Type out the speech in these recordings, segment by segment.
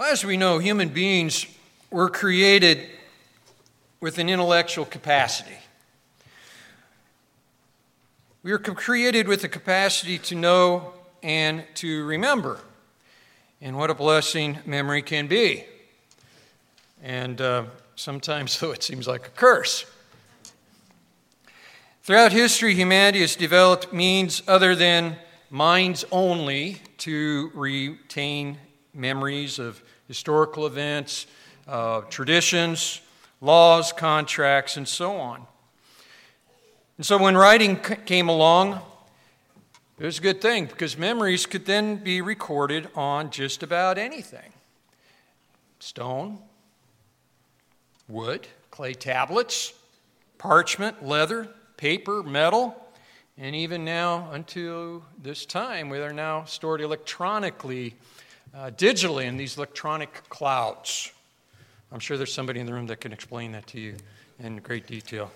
Well, as we know, human beings were created with an intellectual capacity. We were created with the capacity to know and to remember. And what a blessing memory can be. And uh, sometimes, though, it seems like a curse. Throughout history, humanity has developed means other than minds only to retain memories of historical events, uh, traditions, laws, contracts, and so on. And so when writing came along, it was a good thing because memories could then be recorded on just about anything stone, wood, clay tablets, parchment, leather, paper, metal, and even now, until this time, we are now stored electronically, uh, digitally in these electronic clouds. I'm sure there's somebody in the room that can explain that to you in great detail.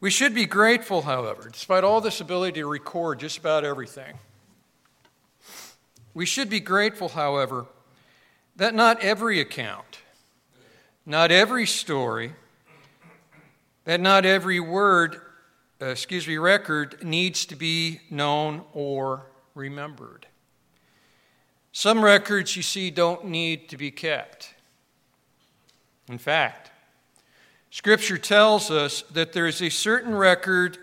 We should be grateful, however, despite all this ability to record just about everything. We should be grateful, however, that not every account, not every story, that not every word, uh, excuse me, record needs to be known or remembered. Some records you see don't need to be kept. In fact, Scripture tells us that there is a certain record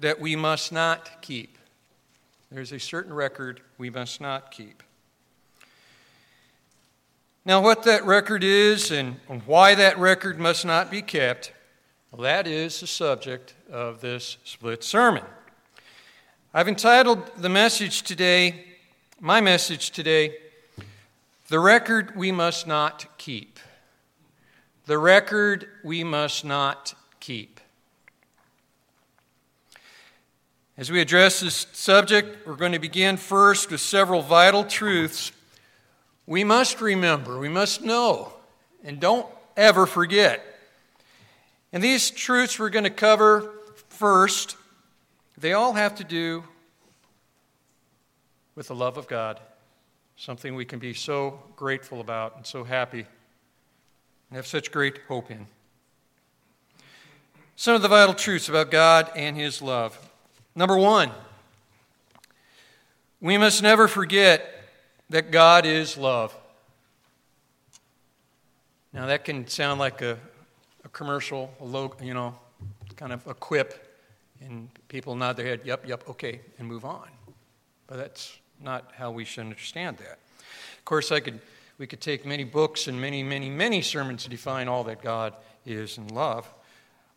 that we must not keep. There's a certain record we must not keep. Now, what that record is and why that record must not be kept, well, that is the subject of this split sermon. I've entitled the message today, my message today, The Record We Must Not Keep the record we must not keep. As we address this subject, we're going to begin first with several vital truths we must remember, we must know, and don't ever forget. And these truths we're going to cover first, they all have to do with the love of God, something we can be so grateful about and so happy and have such great hope in. Some of the vital truths about God and His love. Number one, we must never forget that God is love. Now, that can sound like a, a commercial, a logo, you know, kind of a quip, and people nod their head, yep, yep, okay, and move on. But that's not how we should understand that. Of course, I could we could take many books and many, many, many sermons to define all that God is in love.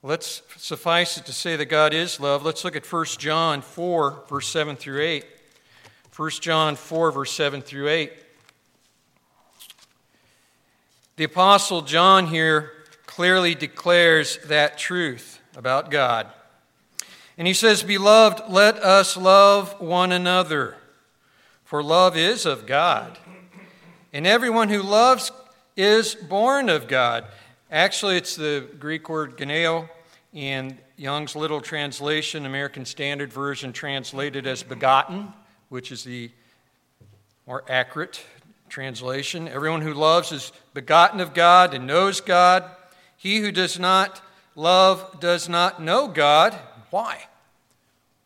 Let's suffice it to say that God is love. Let's look at 1 John 4, verse 7 through 8. 1 John 4, verse 7 through 8. The Apostle John here clearly declares that truth about God. And he says, Beloved, let us love one another, for love is of God. And everyone who loves is born of God. Actually, it's the Greek word geneo in Young's Literal Translation, American Standard Version, translated as begotten, which is the more accurate translation. Everyone who loves is begotten of God and knows God. He who does not love does not know God. Why?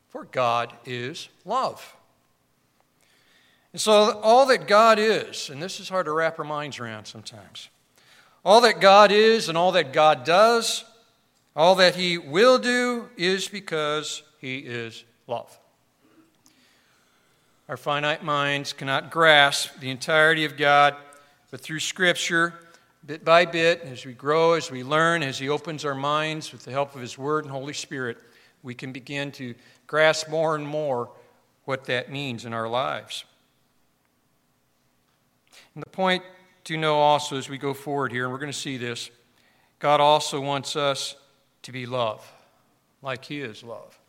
For God is love. And so, all that God is, and this is hard to wrap our minds around sometimes, all that God is and all that God does, all that He will do, is because He is love. Our finite minds cannot grasp the entirety of God, but through Scripture, bit by bit, as we grow, as we learn, as He opens our minds with the help of His Word and Holy Spirit, we can begin to grasp more and more what that means in our lives. And the point to know also as we go forward here, and we're going to see this, God also wants us to be love, like He is love.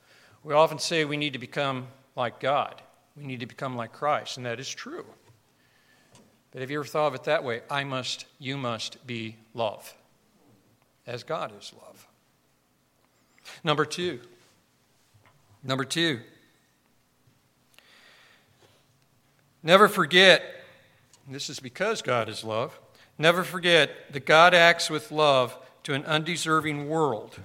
We often say we need to become like God, we need to become like Christ, and that is true. But have you ever thought of it that way? I must, you must be love, as God is love. Number two. Number two. Never forget this is because God is love, never forget that God acts with love to an undeserving world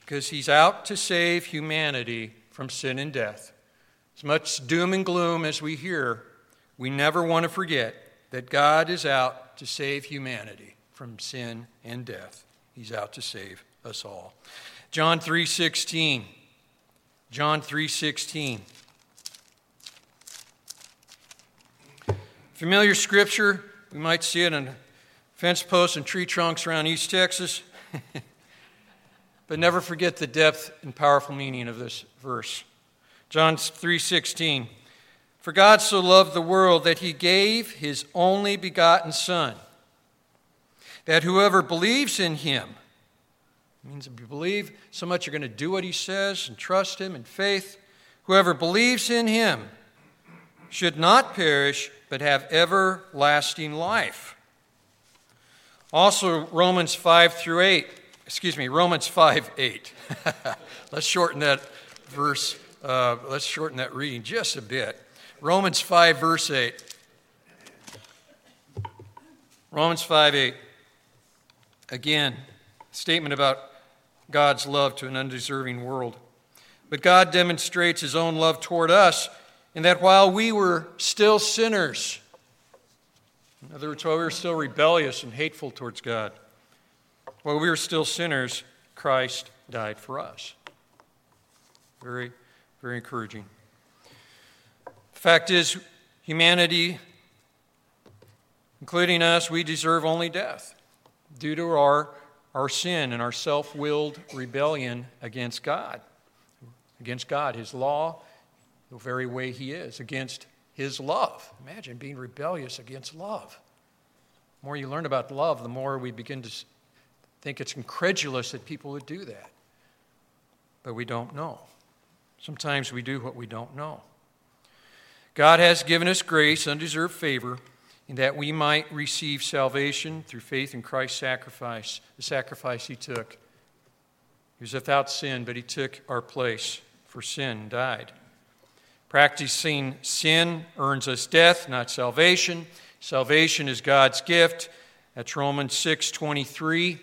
because he's out to save humanity from sin and death. As much doom and gloom as we hear, we never want to forget that God is out to save humanity from sin and death. He's out to save us all. John 3:16. John 3:16. Familiar scripture, we might see it on fence posts and tree trunks around East Texas. but never forget the depth and powerful meaning of this verse. John 3:16 For God so loved the world that he gave his only begotten son that whoever believes in him means if you believe so much you're going to do what he says and trust him in faith whoever believes in him should not perish but have everlasting life. Also Romans 5 through 8 excuse me Romans 5 8 let's shorten that verse uh, let's shorten that reading just a bit. Romans 5, verse 8. Romans 5, 8. Again, statement about God's love to an undeserving world. But God demonstrates his own love toward us in that while we were still sinners, in other words, while we were still rebellious and hateful towards God, while we were still sinners, Christ died for us. Very very encouraging. The fact is, humanity, including us, we deserve only death due to our, our sin and our self willed rebellion against God. Against God, His law, the very way He is, against His love. Imagine being rebellious against love. The more you learn about love, the more we begin to think it's incredulous that people would do that. But we don't know. Sometimes we do what we don't know. God has given us grace, undeserved favor, in that we might receive salvation through faith in Christ's sacrifice, the sacrifice he took. He was without sin, but he took our place for sin, died. Practicing sin earns us death, not salvation. Salvation is God's gift. That's Romans 6 23.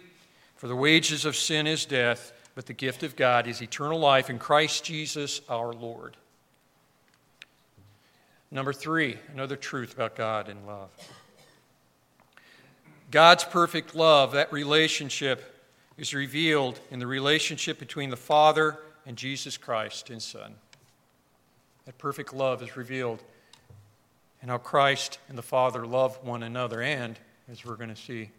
For the wages of sin is death, but the gift of God is eternal life in Christ Jesus our Lord. Number three, another truth about God and love. God's perfect love, that relationship, is revealed in the relationship between the Father and Jesus Christ, his Son. That perfect love is revealed and how Christ and the Father love one another, and as we're going to see,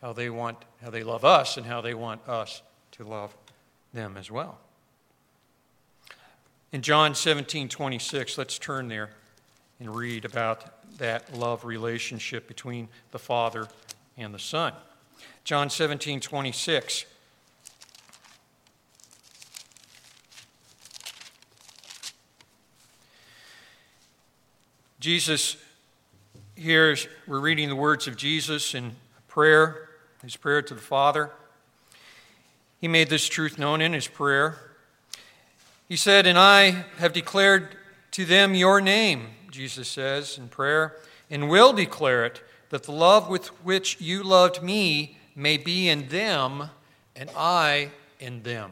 how they want, how they love us, and how they want us to love them as well. In John 17 26, let's turn there and read about that love relationship between the Father and the Son. John 17 26. Jesus, here we're reading the words of Jesus in prayer, his prayer to the Father. He made this truth known in his prayer. He said, And I have declared to them your name, Jesus says in prayer, and will declare it, that the love with which you loved me may be in them, and I in them.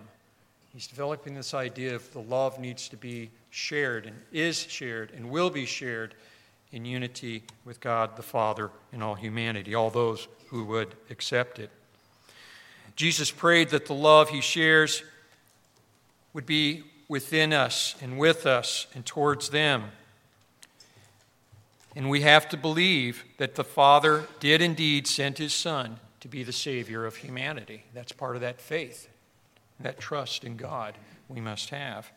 He's developing this idea of the love needs to be shared and is shared and will be shared in unity with God the Father and all humanity, all those who would accept it. Jesus prayed that the love he shares would be within us and with us and towards them. And we have to believe that the Father did indeed send his Son to be the Savior of humanity. That's part of that faith, that trust in God we must have.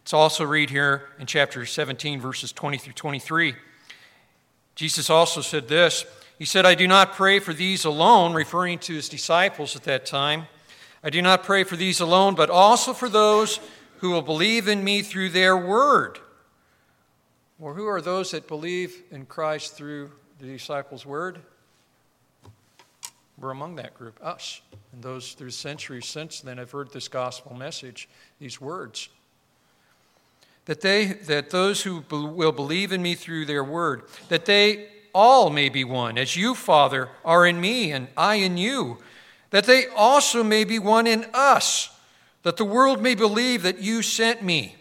Let's also read here in chapter 17, verses 20 through 23. Jesus also said this he said, I do not pray for these alone, referring to his disciples at that time. I do not pray for these alone, but also for those who will believe in me through their word. Or who are those that believe in Christ through the disciples' word? We're among that group, us. And those through centuries since then have heard this gospel message, these words. That, they, that those who will believe in me through their word, that they all may be one, as you, Father, are in me and I in you, that they also may be one in us, that the world may believe that you sent me.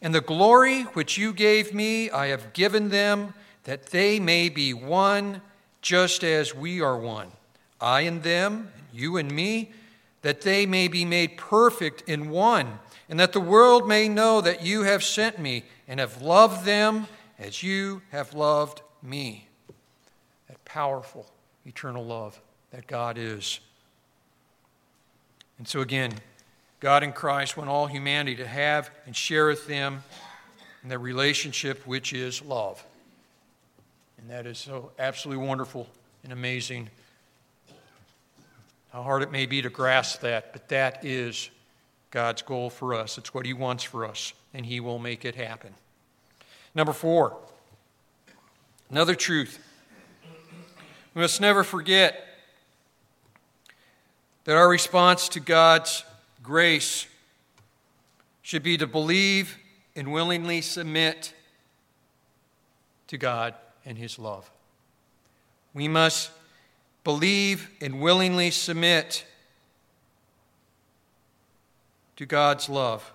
And the glory which you gave me, I have given them, that they may be one, just as we are one. I and them, you and me, that they may be made perfect in one, and that the world may know that you have sent me and have loved them as you have loved me. That powerful, eternal love that God is. And so, again, God in Christ want all humanity to have and share with them in the relationship which is love. And that is so absolutely wonderful and amazing. How hard it may be to grasp that, but that is God's goal for us. It's what He wants for us, and He will make it happen. Number four, another truth. We must never forget that our response to God's grace should be to believe and willingly submit to God and His love. We must believe and willingly submit to God's love.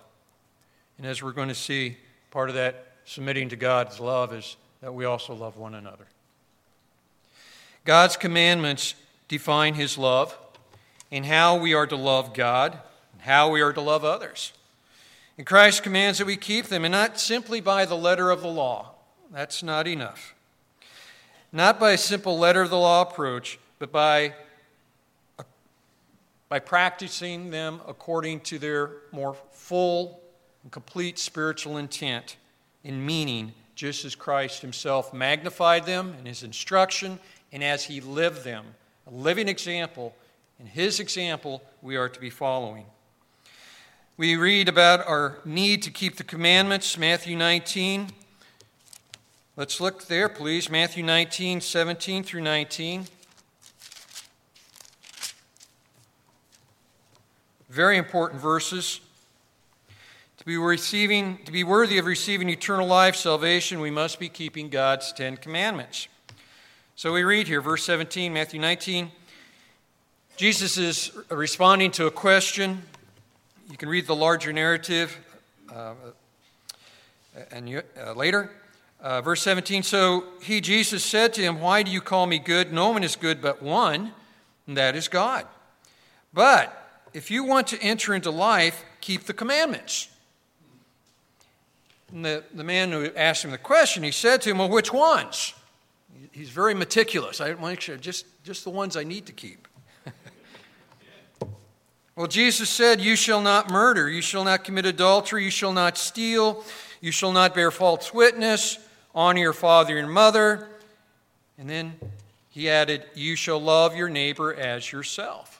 And as we're going to see, part of that submitting to God's love is that we also love one another. God's commandments define his love and how we are to love God and how we are to love others. And Christ commands that we keep them, and not simply by the letter of the law. That's not enough. Not by a simple letter of the law approach, but by, by practicing them according to their more full and complete spiritual intent and meaning, just as Christ himself magnified them in his instruction and as he lived them. A living example, and his example we are to be following. We read about our need to keep the commandments, Matthew 19. Let's look there, please. Matthew 19, 17 through 19. Very important verses. To be receiving, to be worthy of receiving eternal life, salvation, we must be keeping God's Ten Commandments. So we read here, verse 17, Matthew 19. Jesus is responding to a question. You can read the larger narrative uh, and you, uh, later. Uh, verse 17 So he, Jesus, said to him, Why do you call me good? No one is good but one, and that is God. But if you want to enter into life, keep the commandments. And the, the man who asked him the question, he said to him, Well, which ones? He's very meticulous. I want to make sure just, just the ones I need to keep. well, Jesus said, You shall not murder, you shall not commit adultery, you shall not steal, you shall not bear false witness, honor your father and mother. And then he added, You shall love your neighbor as yourself.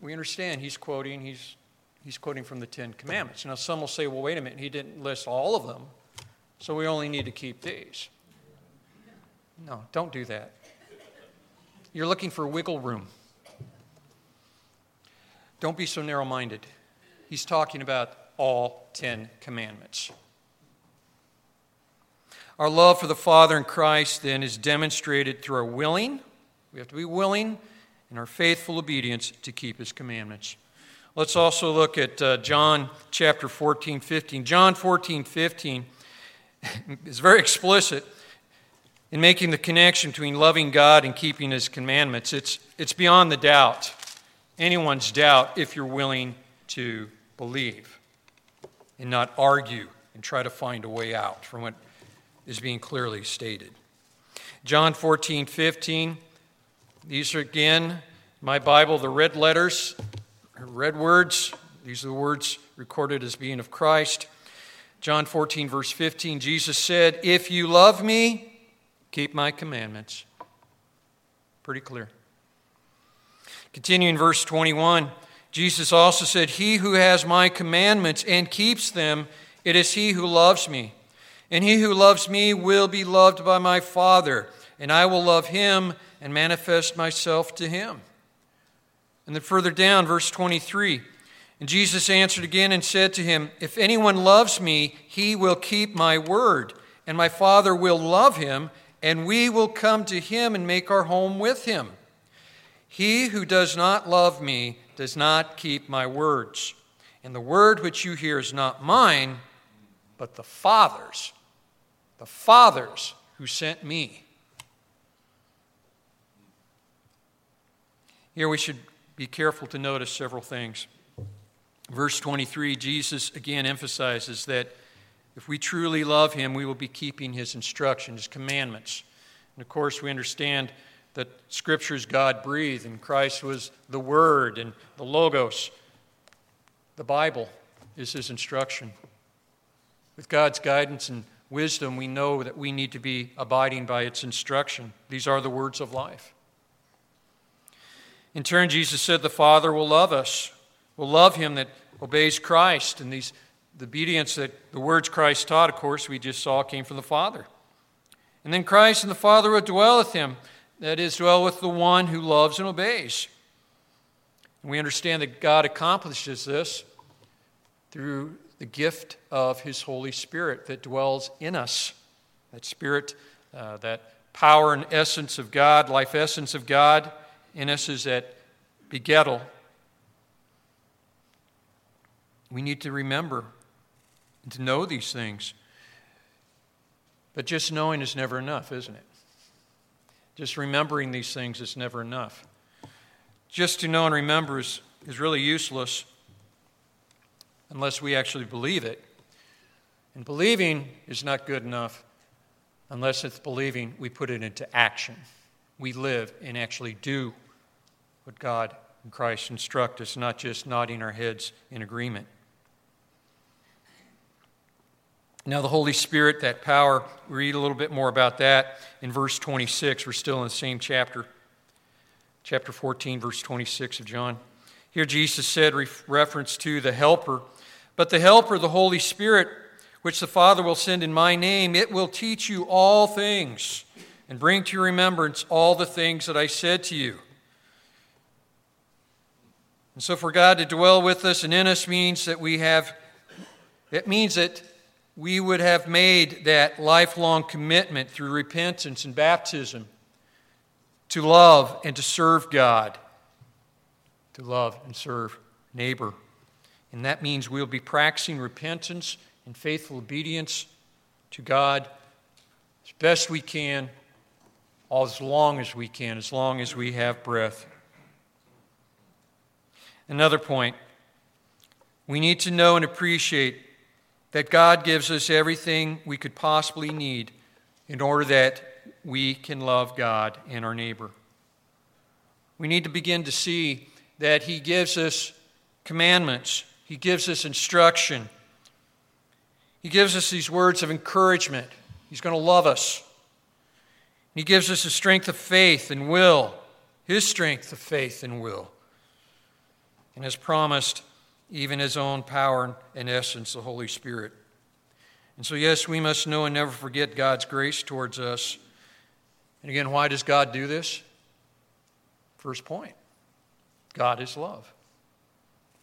We understand he's quoting, he's he's quoting from the Ten Commandments. Now, some will say, well, wait a minute, he didn't list all of them, so we only need to keep these. No, don't do that. You're looking for wiggle room. Don't be so narrow minded. He's talking about all Ten Commandments. Our love for the Father in Christ then is demonstrated through our willing, we have to be willing, and our faithful obedience to keep His commandments. Let's also look at uh, John chapter 14, 15. John 14, 15 is very explicit in making the connection between loving God and keeping His commandments. It's, it's beyond the doubt, anyone's doubt, if you're willing to believe and not argue and try to find a way out from what is being clearly stated. John 14, 15. These are again, my Bible, the red letters red words. These are the words recorded as being of Christ. John 14, verse 15, Jesus said, If you love me, keep my commandments. Pretty clear. Continuing verse 21, Jesus also said, He who has my commandments and keeps them, it is he who loves me. And he who loves me will be loved by my Father, and I will love him and manifest myself to him. And then further down, verse 23. And Jesus answered again and said to him, If anyone loves me, he will keep my word, and my Father will love him, and we will come to him and make our home with him. He who does not love me does not keep my words. And the word which you hear is not mine, but the Father's. The Father's who sent me. Here we should be careful to notice several things. Verse 23, Jesus again emphasizes that if we truly love him, we will be keeping his instructions, his commandments. And of course, we understand that Scripture is God breathed, and Christ was the Word and the Logos. The Bible is his instruction. With God's guidance and wisdom, we know that we need to be abiding by its instruction. These are the words of life. In turn, Jesus said, The Father will love us, will love him that obeys Christ. And these, the obedience that the words Christ taught, of course, we just saw came from the Father. And then Christ and the Father will dwell with him, that is, dwell with the one who loves and obeys. And we understand that God accomplishes this through the gift of his Holy Spirit that dwells in us. That Spirit, uh, that power and essence of God, life essence of God in us is that begettal we need to remember and to know these things. But just knowing is never enough, isn't it? Just remembering these things is never enough. Just to know and remember is, is really useless unless we actually believe it. And believing is not good enough unless it's believing we put it into action. We live and actually do what God and Christ instruct us, not just nodding our heads in agreement. Now, the Holy Spirit, that power, we read a little bit more about that in verse 26. We're still in the same chapter, chapter 14, verse 26 of John. Here, Jesus said, reference to the Helper, but the Helper, the Holy Spirit, which the Father will send in my name, it will teach you all things and bring to your remembrance all the things that I said to you. And so, for God to dwell with us and in us means that we have, it means that we would have made that lifelong commitment through repentance and baptism to love and to serve God, to love and serve neighbor. And that means we'll be practicing repentance and faithful obedience to God as best we can, as long as we can, as long as we have breath. Another point we need to know and appreciate that God gives us everything we could possibly need in order that we can love God and our neighbor. We need to begin to see that He gives us commandments, He gives us instruction, He gives us these words of encouragement. He's going to love us. He gives us a strength of faith and will, His strength of faith and will. And has promised, even his own power and essence, the Holy Spirit. And so, yes, we must know and never forget God's grace towards us. And again, why does God do this? First point God is love.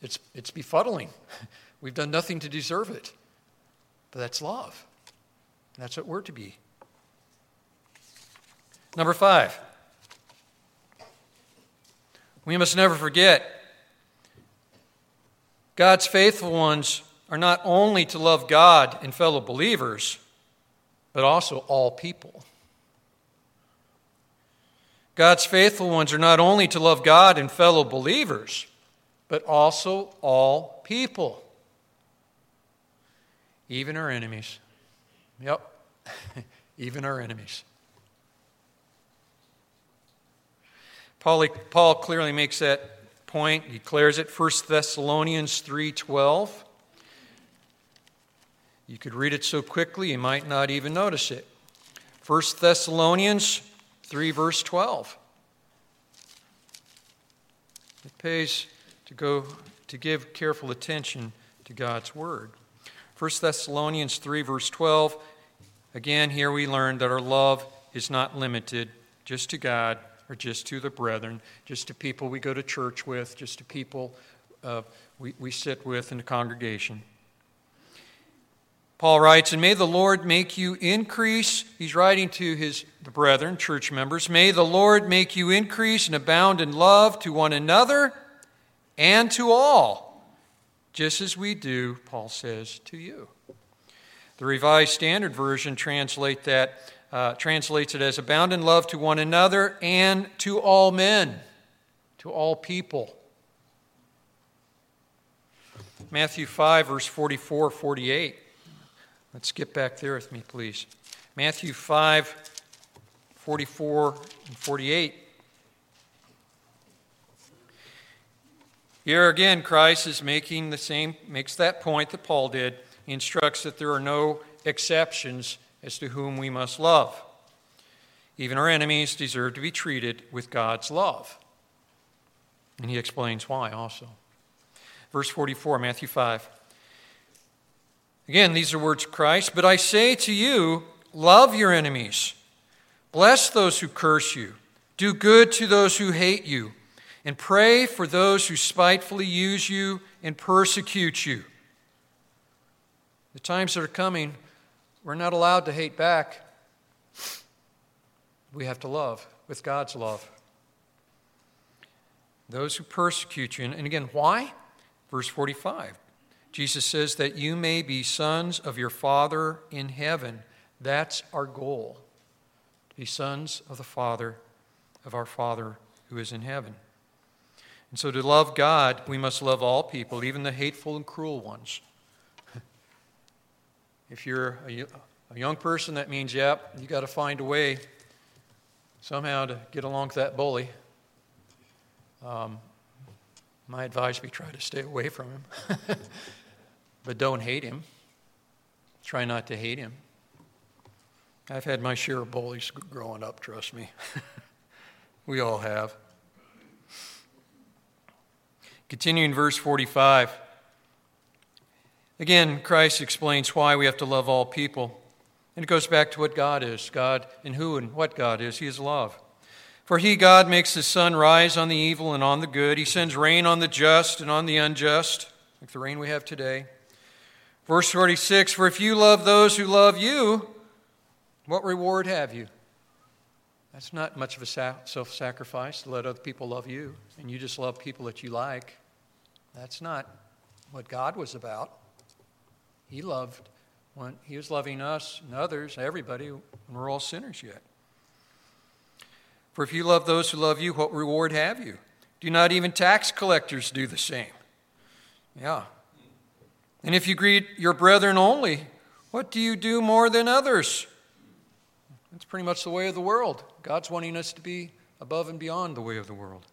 It's, it's befuddling. We've done nothing to deserve it, but that's love. That's what we're to be. Number five, we must never forget God's faithful ones are not only to love God and fellow believers, but also all people. God's faithful ones are not only to love God and fellow believers, but also all people, even our enemies. Yep, even our enemies. Paul, Paul clearly makes that point. He declares it 1 Thessalonians 3:12. You could read it so quickly you might not even notice it. 1 Thessalonians 3 verse 12. It pays to go to give careful attention to God's word. 1 Thessalonians 3 verse 12. Again, here we learn that our love is not limited just to God, or just to the brethren, just to people we go to church with, just to people uh, we, we sit with in the congregation. Paul writes, And may the Lord make you increase. He's writing to his the brethren, church members. May the Lord make you increase and abound in love to one another and to all, just as we do, Paul says, to you. The Revised Standard Version translate that, uh, translates it as abound in love to one another and to all men, to all people. Matthew 5, verse 44 48. Let's skip back there with me, please. Matthew 5, 44 and 48. Here again, Christ is making the same, makes that point that Paul did. He instructs that there are no exceptions as to whom we must love. Even our enemies deserve to be treated with God's love. And he explains why also. Verse 44, Matthew 5. Again, these are words of Christ. But I say to you, love your enemies, bless those who curse you, do good to those who hate you, and pray for those who spitefully use you and persecute you. The times that are coming, we're not allowed to hate back. We have to love with God's love. Those who persecute you. And again, why? Verse 45 Jesus says that you may be sons of your Father in heaven. That's our goal, to be sons of the Father, of our Father who is in heaven. And so to love God, we must love all people, even the hateful and cruel ones. If you're a, a, young person, that means, yep, you got to find a way somehow to get along with that bully. Um, my advice would be try to stay away from him. but don't hate him. Try not to hate him. I've had my share of bullies growing up, trust me. we all have. Continuing verse 45. Again, Christ explains why we have to love all people. And it goes back to what God is God and who and what God is. He is love. For he, God, makes the sun rise on the evil and on the good. He sends rain on the just and on the unjust, like the rain we have today. Verse 46 For if you love those who love you, what reward have you? That's not much of a self sacrifice to let other people love you, and you just love people that you like. That's not what God was about. He loved when He was loving us and others, everybody, when we're all sinners yet. For if you love those who love you, what reward have you? Do not even tax collectors do the same? Yeah. And if you greet your brethren only, what do you do more than others? That's pretty much the way of the world. God's wanting us to be above and beyond the way of the world.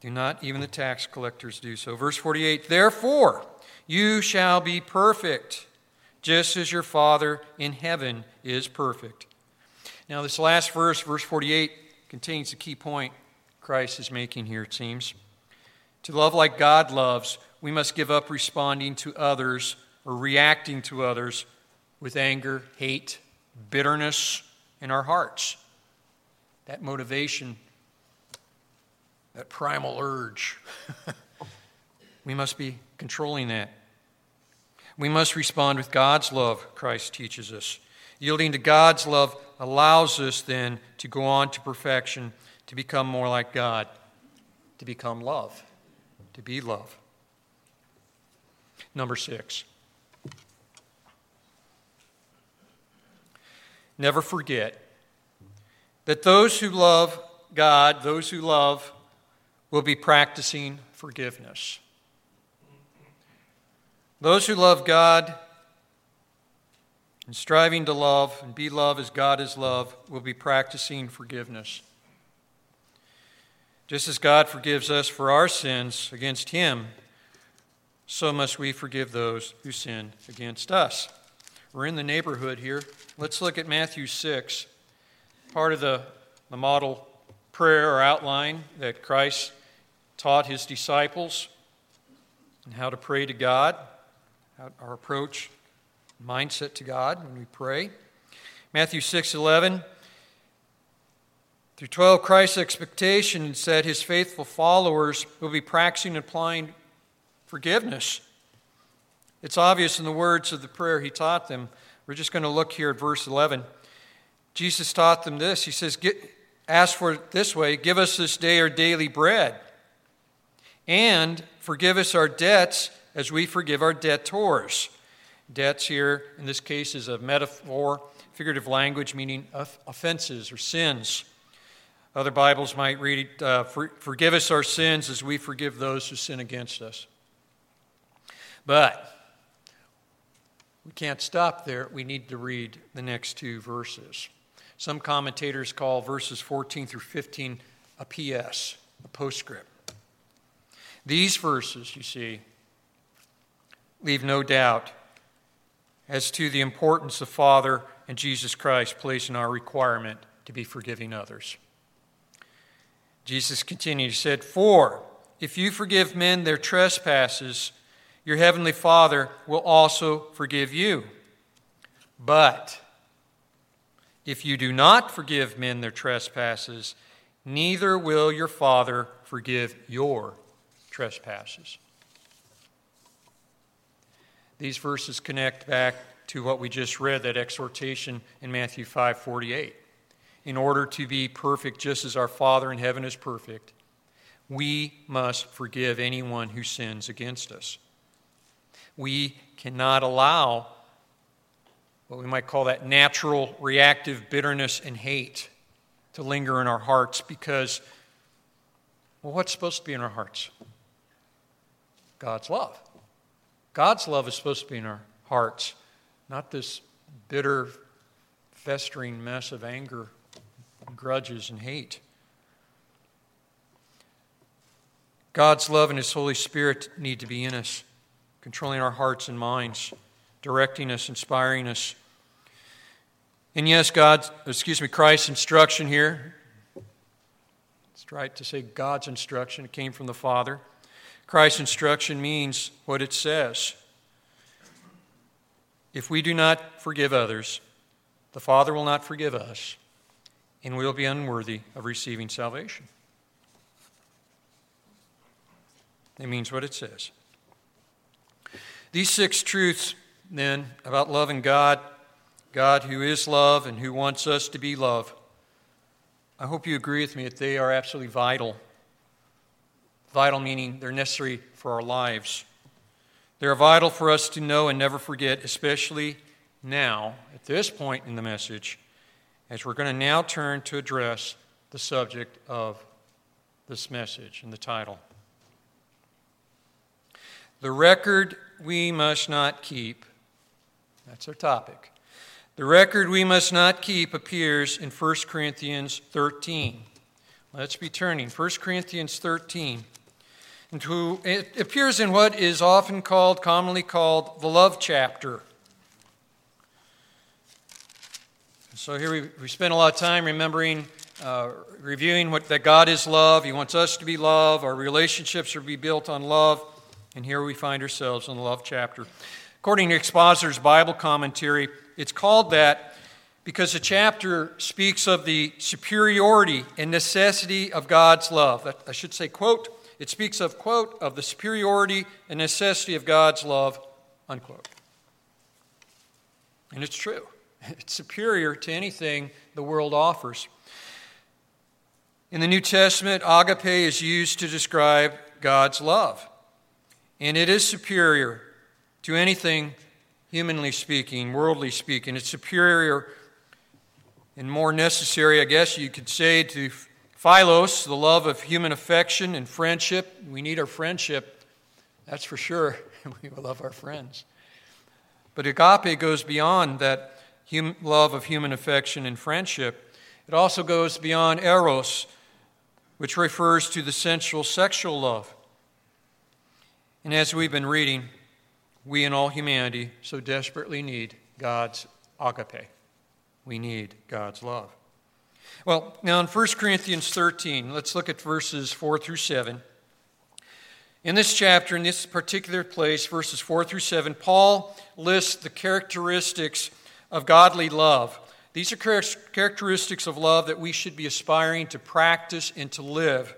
Do not even the tax collectors do so. Verse 48 Therefore, you shall be perfect, just as your Father in heaven is perfect. Now, this last verse, verse 48, contains the key point Christ is making here, it seems. To love like God loves, we must give up responding to others or reacting to others with anger, hate, bitterness in our hearts. That motivation, that primal urge, we must be controlling that. We must respond with God's love, Christ teaches us. Yielding to God's love allows us then to go on to perfection, to become more like God, to become love, to be love. Number six. Never forget that those who love God, those who love, will be practicing forgiveness. Those who love God and striving to love and be love as God is love will be practicing forgiveness. Just as God forgives us for our sins against Him, so must we forgive those who sin against us. We're in the neighborhood here. Let's look at Matthew 6, part of the, the model prayer or outline that Christ taught his disciples and how to pray to God, our approach mindset to God when we pray. Matthew 6 11. Through 12, Christ's expectation said his faithful followers will be practicing and applying forgiveness. It's obvious in the words of the prayer he taught them. We're just going to look here at verse 11. Jesus taught them this. He says, Ask for it this way Give us this day our daily bread, and forgive us our debts as we forgive our debtors. Debts here, in this case, is a metaphor, figurative language meaning offenses or sins. Other Bibles might read, uh, for, Forgive us our sins as we forgive those who sin against us. But we can't stop there. We need to read the next two verses. Some commentators call verses 14 through 15 a PS, a postscript. These verses, you see, leave no doubt as to the importance the Father and Jesus Christ place in our requirement to be forgiving others. Jesus continued, He said, For if you forgive men their trespasses, your heavenly Father will also forgive you. But if you do not forgive men their trespasses, neither will your Father forgive your trespasses. These verses connect back to what we just read, that exhortation in Matthew 5 48 in order to be perfect, just as our Father in heaven is perfect, we must forgive anyone who sins against us. We cannot allow what we might call that natural reactive bitterness and hate to linger in our hearts because, well, what's supposed to be in our hearts? God's love. God's love is supposed to be in our hearts, not this bitter, festering mess of anger grudges and hate. God's love and His Holy Spirit need to be in us, controlling our hearts and minds, directing us, inspiring us. And yes, God, excuse me, Christ's instruction here. It's right to say God's instruction. It came from the Father. Christ's instruction means what it says. If we do not forgive others, the Father will not forgive us and we'll be unworthy of receiving salvation. It means what it says. These six truths, then, about loving God, God who is love and who wants us to be love, I hope you agree with me that they are absolutely vital. Vital meaning they're necessary for our lives. They are vital for us to know and never forget, especially now, at this point in the message, as we're going to now turn to address the subject of this message and the title. The record we must not keep, that's our topic. The record we must not keep appears in 1 Corinthians 13. Let's be turning. 1 Corinthians 13. Into, it appears in what is often called, commonly called, the love chapter. So here we, we spend a lot of time remembering, uh, reviewing what, that God is love. He wants us to be love. Our relationships are to be built on love. And here we find ourselves in the love chapter. According to Expositor's Bible commentary, it's called that because the chapter speaks of the superiority and necessity of God's love. I should say, quote, it speaks of, quote, of the superiority and necessity of God's love, unquote. And it's true. It's superior to anything the world offers. In the New Testament, agape is used to describe God's love. And it is superior to anything, humanly speaking, worldly speaking. It's superior and more necessary, I guess you could say, to philos, the love of human affection and friendship. We need our friendship, that's for sure. we love our friends. But agape goes beyond that hum- love of human affection and friendship. It also goes beyond eros, which refers to the sensual sexual love. And as we've been reading, we in all humanity so desperately need God's agape. We need God's love. Well, now in 1 Corinthians 13, let's look at verses 4 through 7. In this chapter, in this particular place, verses 4 through 7, Paul lists the characteristics of godly love. These are characteristics of love that we should be aspiring to practice and to live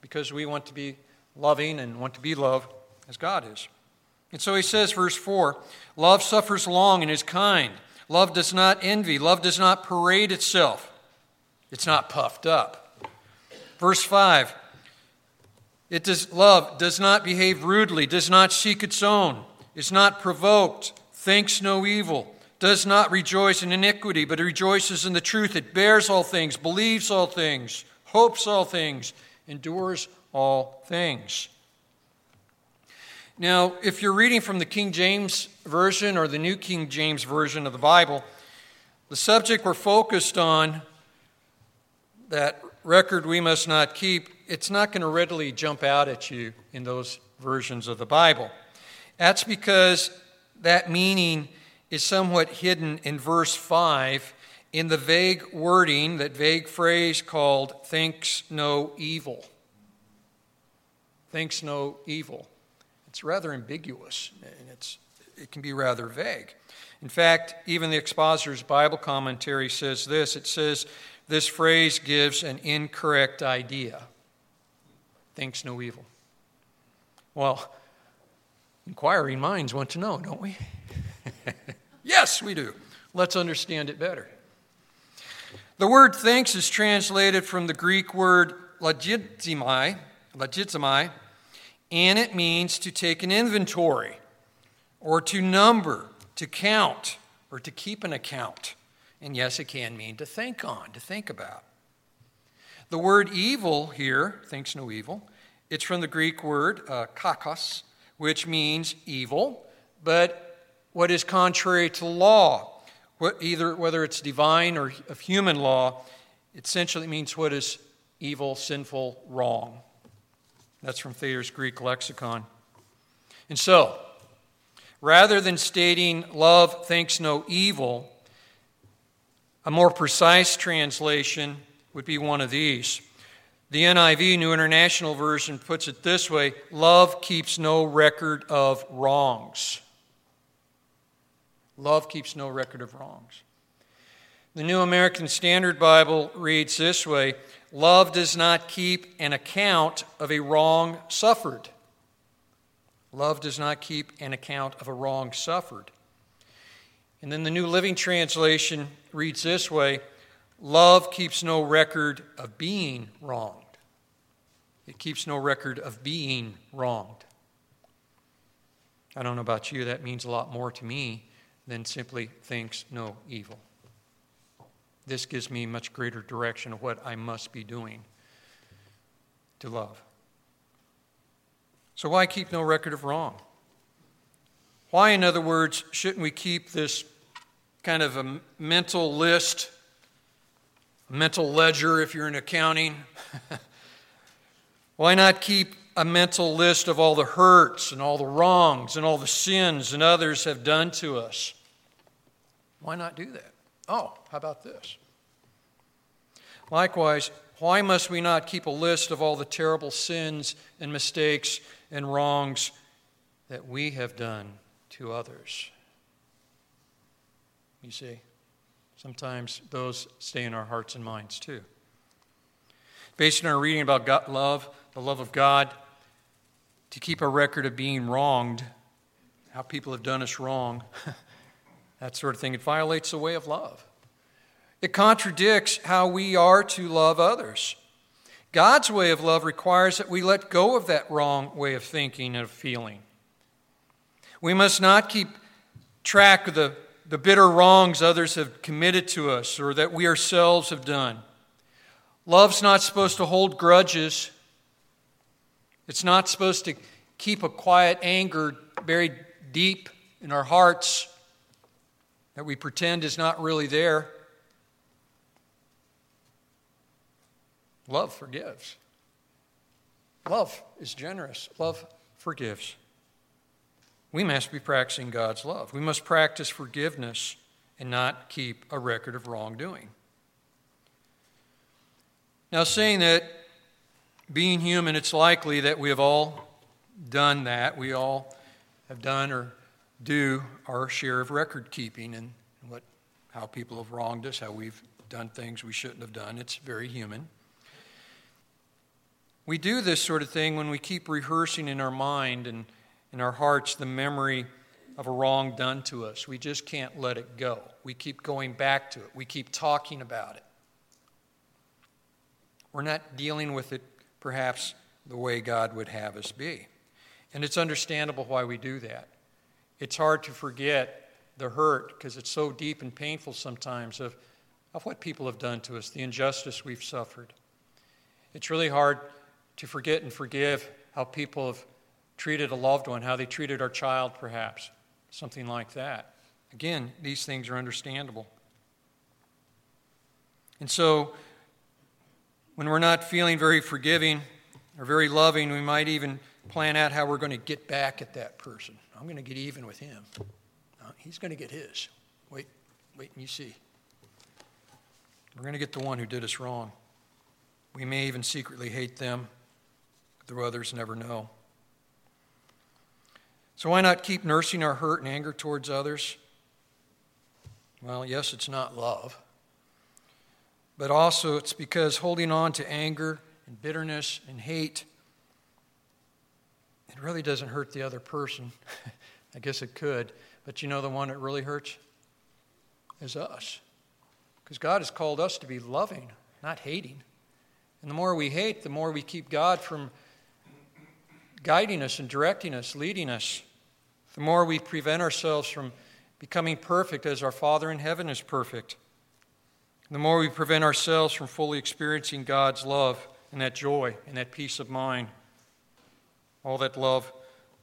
because we want to be loving and want to be loved as God is. And so he says, verse 4 Love suffers long and is kind. Love does not envy. Love does not parade itself. It's not puffed up. Verse 5 it does, love does not behave rudely, does not seek its own, is not provoked, thinks no evil, does not rejoice in iniquity, but rejoices in the truth. It bears all things, believes all things, hopes all things, endures all things. Now, if you're reading from the King James Version or the New King James Version of the Bible, the subject we're focused on, that record we must not keep, it's not going to readily jump out at you in those versions of the Bible. That's because that meaning is somewhat hidden in verse 5 in the vague wording, that vague phrase called thinks no evil. Thinks no evil. It's rather ambiguous and it's, it can be rather vague. In fact, even the Expositor's Bible commentary says this it says, this phrase gives an incorrect idea thinks no evil. Well, inquiring minds want to know, don't we? yes, we do. Let's understand it better. The word thinks is translated from the Greek word logizomai, logizomai, and it means to take an inventory or to number, to count, or to keep an account. And yes, it can mean to think on, to think about. The word evil here, thinks no evil, it's from the Greek word uh, kakos, which means evil, but what is contrary to law, what, either whether it's divine or of human law, essentially means what is evil, sinful, wrong. That's from Thayer's Greek lexicon. And so, rather than stating love thinks no evil, a more precise translation would be one of these. The NIV, New International Version, puts it this way Love keeps no record of wrongs. Love keeps no record of wrongs. The New American Standard Bible reads this way Love does not keep an account of a wrong suffered. Love does not keep an account of a wrong suffered. And then the New Living Translation reads this way Love keeps no record of being wronged. It keeps no record of being wronged. I don't know about you, that means a lot more to me than simply thinks no evil. This gives me much greater direction of what I must be doing to love. So, why keep no record of wrong? Why, in other words, shouldn't we keep this kind of a mental list A mental ledger if you're in accounting. Why not keep a mental list of all the hurts and all the wrongs and all the sins and others have done to us? Why not do that? Oh, how about this? Likewise, why must we not keep a list of all the terrible sins and mistakes and wrongs that we have done to others? You see? Sometimes those stay in our hearts and minds too. Based on our reading about God, love, the love of God, to keep a record of being wronged, how people have done us wrong, that sort of thing, it violates the way of love. It contradicts how we are to love others. God's way of love requires that we let go of that wrong way of thinking and of feeling. We must not keep track of the the bitter wrongs others have committed to us or that we ourselves have done. Love's not supposed to hold grudges. It's not supposed to keep a quiet anger buried deep in our hearts that we pretend is not really there. Love forgives. Love is generous. Love forgives we must be practicing God's love. We must practice forgiveness and not keep a record of wrongdoing. Now, saying that being human, it's likely that we have all done that. We all have done or do our share of record keeping and what, how people have wronged us, how we've done things we shouldn't have done. It's very human. We do this sort of thing when we keep rehearsing in our mind and in our hearts the memory of a wrong done to us. We just can't let it go. We keep going back to it, we keep talking about it. We're not dealing with it perhaps the way God would have us be. And it's understandable why we do that. It's hard to forget the hurt because it's so deep and painful sometimes of, of what people have done to us, the injustice we've suffered. It's really hard to forget and forgive how people have treated a loved one, how they treated our child, perhaps, something like that. Again, these things are understandable. And so, when we're not feeling very forgiving or very loving, we might even plan out how we're going to get back at that person. I'm going to get even with him. Uh, he's going to get his. Wait, wait, and you see. We're going to get the one who did us wrong. We may even secretly hate them, though others never know. So, why not keep nursing our hurt and anger towards others? Well, yes, it's not love. But also, it's because holding on to anger and bitterness and hate, it really doesn't hurt the other person. I guess it could. But you know the one that really hurts? Is us. Because God has called us to be loving, not hating. And the more we hate, the more we keep God from guiding us and directing us, leading us. The more we prevent ourselves from becoming perfect as our Father in heaven is perfect. The more we prevent ourselves from fully experiencing God's love and that joy and that peace of mind. All that love,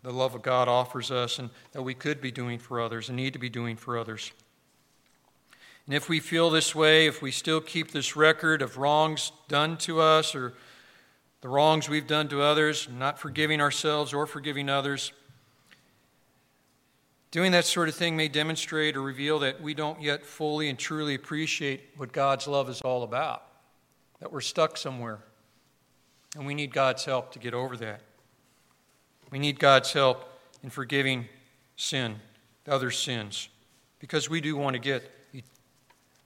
the love of God offers us and that we could be doing for others and need to be doing for others. And if we feel this way, if we still keep this record of wrongs done to us or the wrongs we've done to others, not forgiving ourselves or forgiving others, doing that sort of thing may demonstrate or reveal that we don't yet fully and truly appreciate what God's love is all about, that we're stuck somewhere. And we need God's help to get over that. We need God's help in forgiving sin, other sins, because we do want to get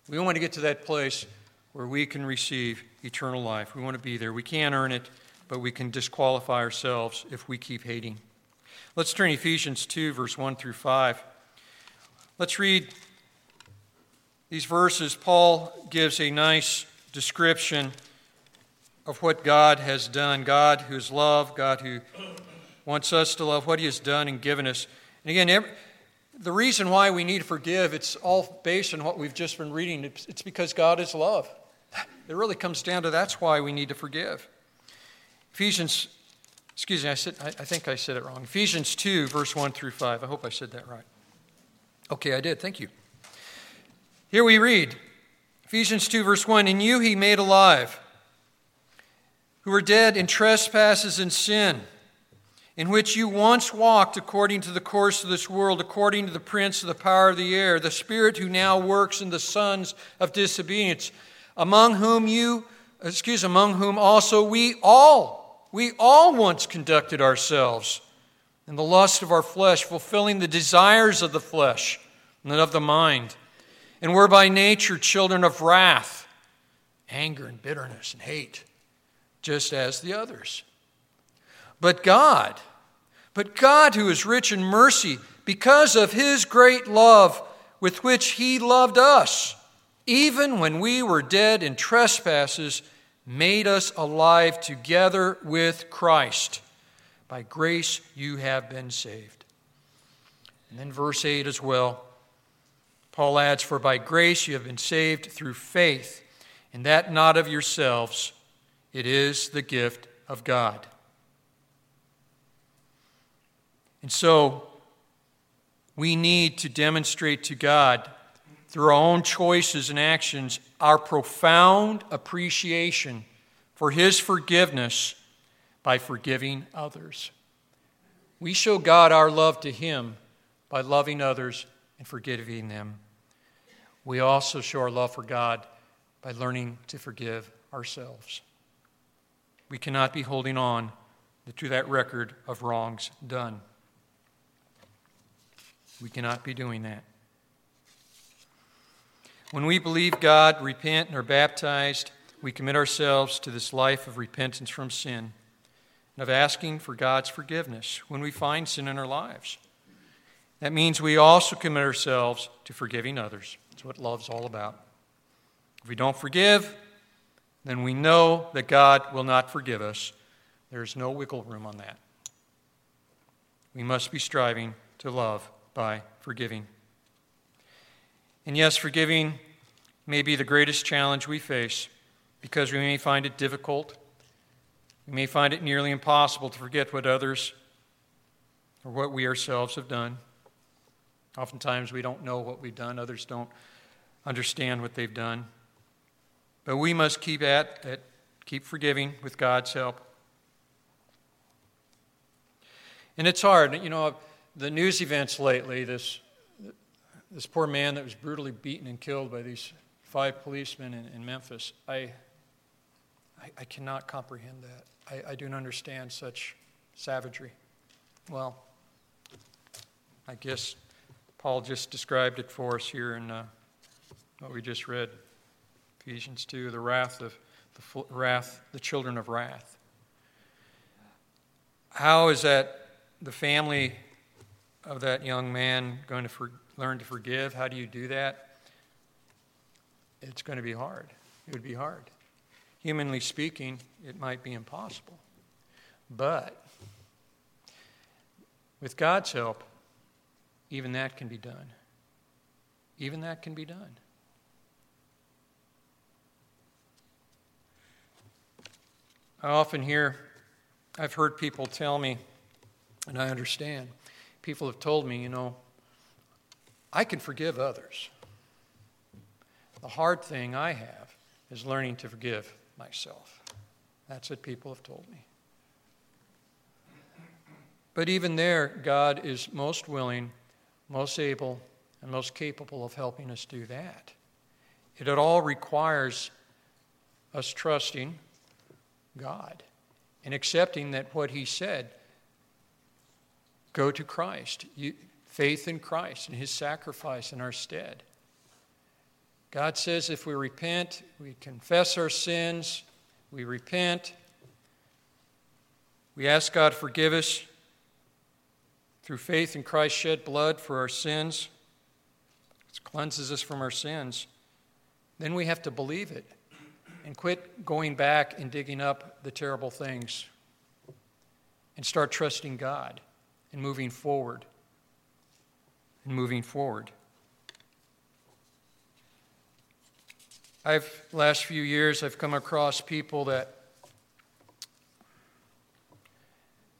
we want to get to that place where we can receive eternal life. We want to be there. We can't earn it, but we can disqualify ourselves if we keep hating. Let's turn Ephesians 2, verse 1 through 5. Let's read these verses. Paul gives a nice description of what God has done. God who's love, God who wants us to love, what He has done and given us. And again, every, the reason why we need to forgive, it's all based on what we've just been reading. It's because God is love. It really comes down to that's why we need to forgive. Ephesians, excuse me, I, said, I, I think I said it wrong. Ephesians 2, verse 1 through 5. I hope I said that right. Okay, I did. Thank you. Here we read Ephesians 2, verse 1 In you he made alive, who were dead in trespasses and sin in which you once walked according to the course of this world, according to the prince of the power of the air, the spirit who now works in the sons of disobedience, among whom you, excuse, among whom also we all, we all once conducted ourselves in the lust of our flesh, fulfilling the desires of the flesh and of the mind, and were by nature children of wrath, anger and bitterness and hate, just as the others. But God, but God, who is rich in mercy, because of his great love with which he loved us, even when we were dead in trespasses, made us alive together with Christ. By grace you have been saved. And then verse 8 as well. Paul adds, For by grace you have been saved through faith, and that not of yourselves, it is the gift of God. And so we need to demonstrate to God through our own choices and actions our profound appreciation for His forgiveness by forgiving others. We show God our love to Him by loving others and forgiving them. We also show our love for God by learning to forgive ourselves. We cannot be holding on to that record of wrongs done. We cannot be doing that. When we believe God, repent, and are baptized, we commit ourselves to this life of repentance from sin. and of asking for God's forgiveness when we find sin in our lives. That means we also commit ourselves to forgiving others. That's what love's all about. If we don't forgive, then we know that God will not forgive us. There's no wiggle room on that. We must be striving to love by forgiving. And yes, forgiving may be the greatest challenge we face because we may find it difficult. We may find it nearly impossible to forget what others or what we ourselves have done. Oftentimes we don't know what we've done, others don't understand what they've done. But we must keep at it, keep forgiving with God's help. And it's hard. You know, the news events lately, this, this poor man that was brutally beaten and killed by these five policemen in, in Memphis, I, I, I, cannot comprehend that. I, I don't understand such savagery. Well, I guess Paul just described it for us here in uh, what we just read Ephesians 2 the wrath of the wrath, the children of wrath. How is that the family of that young man going to for, learn to forgive? How do you do that? It's going to be hard. It would be hard. Humanly speaking, it might be impossible. But with God's help, even that can be done. Even that can be done. I often hear, I've heard people tell me, and I understand, people have told me, you know, I can forgive others. The hard thing I have is learning to forgive myself. That's what people have told me. But even there, God is most willing most able, and most capable of helping us do that. It all requires us trusting God and accepting that what He said go to Christ, you, faith in Christ and His sacrifice in our stead. God says if we repent, we confess our sins, we repent, we ask God to forgive us, through faith in Christ's shed blood for our sins, it cleanses us from our sins. Then we have to believe it and quit going back and digging up the terrible things and start trusting God and moving forward. And moving forward. I've last few years I've come across people that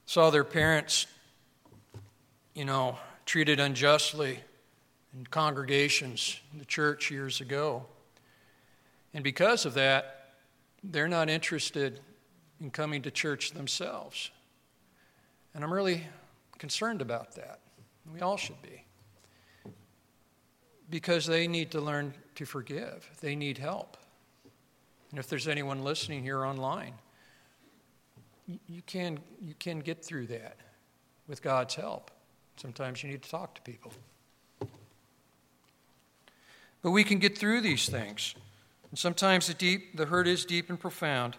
saw their parents you know, treated unjustly in congregations in the church years ago. And because of that, they're not interested in coming to church themselves. And I'm really concerned about that. We all should be. Because they need to learn to forgive, they need help. And if there's anyone listening here online, you can, you can get through that with God's help. Sometimes you need to talk to people. But we can get through these things. And sometimes the, deep, the hurt is deep and profound.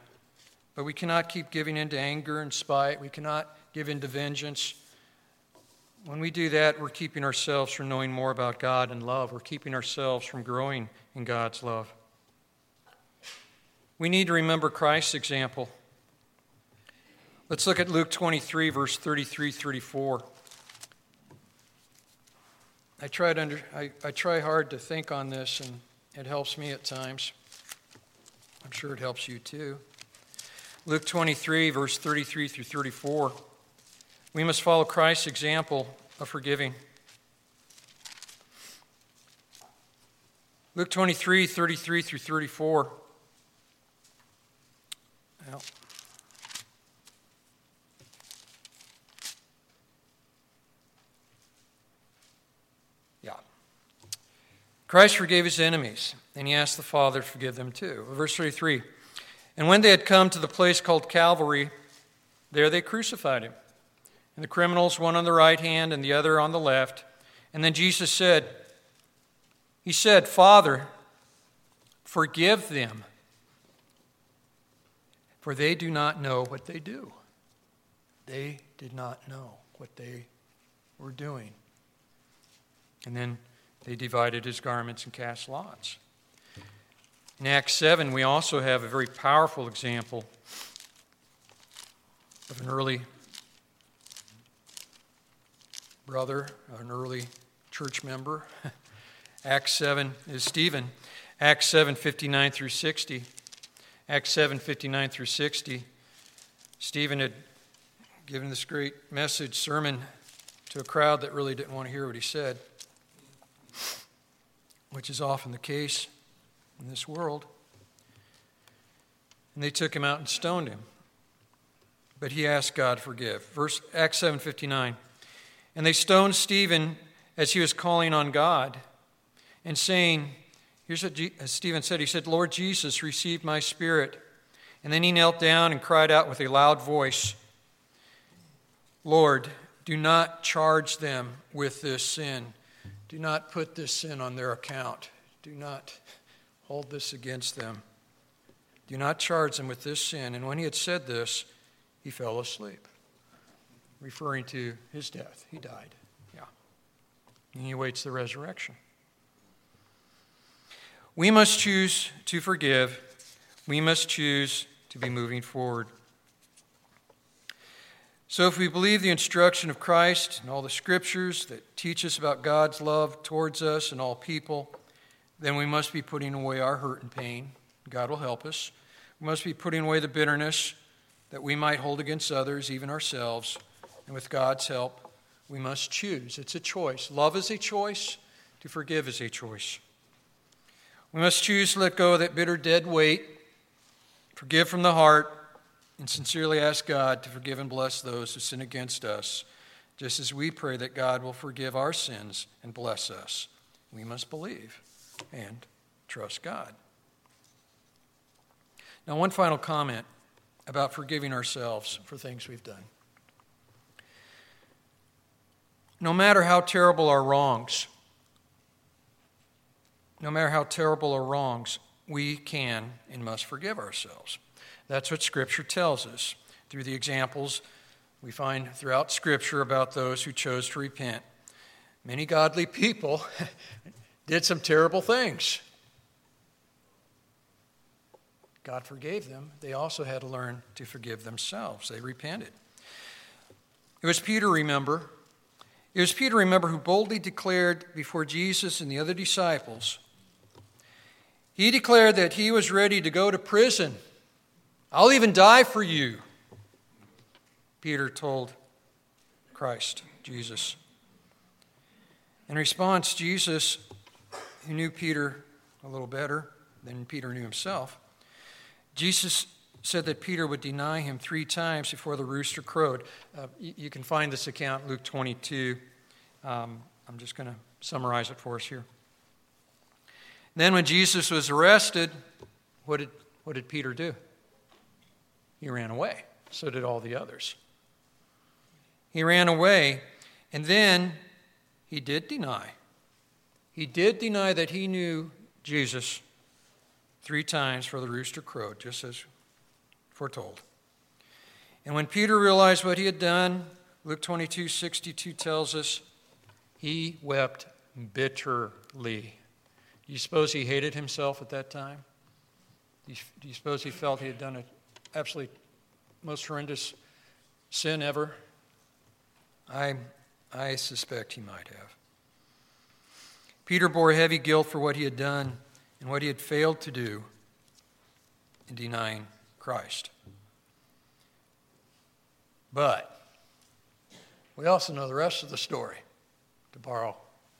But we cannot keep giving in to anger and spite. We cannot give in to vengeance. When we do that, we're keeping ourselves from knowing more about God and love. We're keeping ourselves from growing in God's love. We need to remember Christ's example. Let's look at Luke 23, verse 33 34. I try, to under, I, I try hard to think on this, and it helps me at times. I'm sure it helps you too. Luke 23, verse 33 through 34. We must follow Christ's example of forgiving. Luke 23, 33 through 34. Well, Christ forgave his enemies, and he asked the Father to forgive them too. Verse 33 And when they had come to the place called Calvary, there they crucified him, and the criminals, one on the right hand and the other on the left. And then Jesus said, He said, Father, forgive them, for they do not know what they do. They did not know what they were doing. And then they divided his garments and cast lots. In Acts 7, we also have a very powerful example of an early brother, an early church member. Acts 7 is Stephen. Acts 7 59 through 60. Acts 7 59 through 60. Stephen had given this great message, sermon, to a crowd that really didn't want to hear what he said, which is often the case in this world. And they took him out and stoned him. But he asked God forgive. Verse Acts 7:59. And they stoned Stephen as he was calling on God and saying, here's what Stephen said. He said, Lord Jesus, receive my spirit. And then he knelt down and cried out with a loud voice, Lord, do not charge them with this sin. Do not put this sin on their account. Do not hold this against them. Do not charge them with this sin. And when he had said this, he fell asleep, referring to his death. He died. Yeah. And he awaits the resurrection. We must choose to forgive. We must choose to be moving forward. So, if we believe the instruction of Christ and all the scriptures that teach us about God's love towards us and all people, then we must be putting away our hurt and pain. God will help us. We must be putting away the bitterness that we might hold against others, even ourselves. And with God's help, we must choose. It's a choice. Love is a choice, to forgive is a choice. We must choose to let go of that bitter, dead weight, forgive from the heart, and sincerely ask God to forgive and bless those who sin against us, just as we pray that God will forgive our sins and bless us. We must believe and trust God. Now, one final comment about forgiving ourselves for things we've done. No matter how terrible our wrongs, no matter how terrible our wrongs, we can and must forgive ourselves. That's what Scripture tells us through the examples we find throughout Scripture about those who chose to repent. Many godly people did some terrible things. God forgave them. They also had to learn to forgive themselves. They repented. It was Peter, remember. It was Peter, remember, who boldly declared before Jesus and the other disciples, he declared that he was ready to go to prison. I'll even die for you, Peter told Christ, Jesus. In response, Jesus who knew Peter a little better than Peter knew himself, Jesus said that Peter would deny him three times before the rooster crowed. Uh, you, you, can find this account, Luke 22. Um, I'm just going to summarize it for us here. Then, when Jesus was arrested, what did, what did Peter do? He ran away. So did all the others. He ran away, and then he did deny. He did deny that he knew Jesus three times for the rooster crowed, just as foretold. And when Peter realized what he had done, Luke 22 62 tells us, he wept bitterly. Do you suppose he hated himself at that time? Do you, do you suppose he felt he had done an absolutely most horrendous sin ever? I, I suspect he might have. Peter bore heavy guilt for what he had done and what he had failed to do in denying Christ. But we also know the rest of the story, to borrow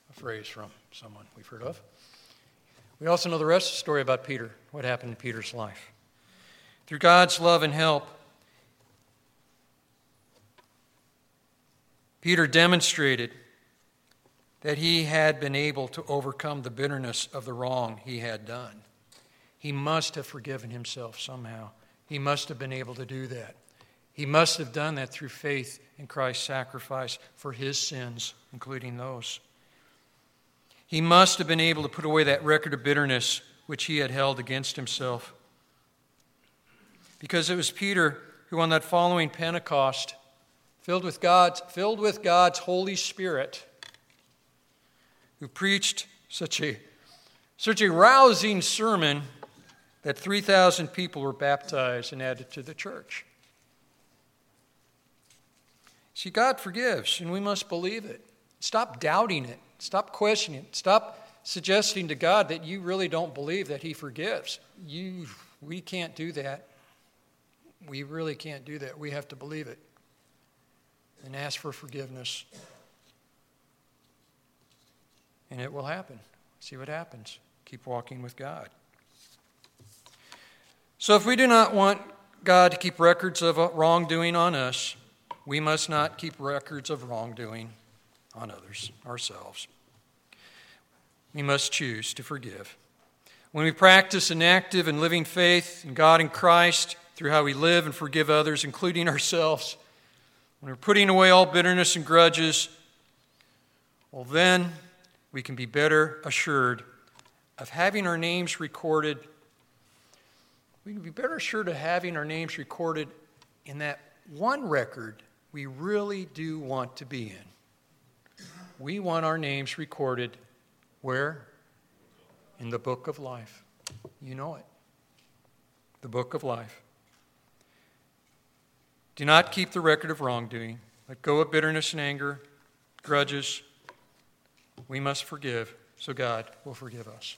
a phrase from someone we've heard of. We also know the rest of the story about Peter, what happened in Peter's life. Through God's love and help, Peter demonstrated that he had been able to overcome the bitterness of the wrong he had done. He must have forgiven himself somehow. He must have been able to do that. He must have done that through faith in Christ's sacrifice for his sins, including those. He must have been able to put away that record of bitterness which he had held against himself. Because it was Peter who, on that following Pentecost, filled with God's, filled with God's Holy Spirit, who preached such a, such a rousing sermon that 3,000 people were baptized and added to the church. See, God forgives, and we must believe it. Stop doubting it. Stop questioning it. Stop suggesting to God that you really don't believe that He forgives. You, we can't do that. We really can't do that. We have to believe it and ask for forgiveness. And it will happen. See what happens. Keep walking with God. So, if we do not want God to keep records of wrongdoing on us, we must not keep records of wrongdoing on others, ourselves. We must choose to forgive. When we practice an active and living faith in God and Christ through how we live and forgive others, including ourselves, when we're putting away all bitterness and grudges, well, then we can be better assured of having our names recorded. We can be better assured of having our names recorded in that one record we really do want to be in. We want our names recorded where? In the book of life. You know it. The book of life. Do not keep the record of wrongdoing. Let go of bitterness and anger, grudges. We must forgive so God will forgive us.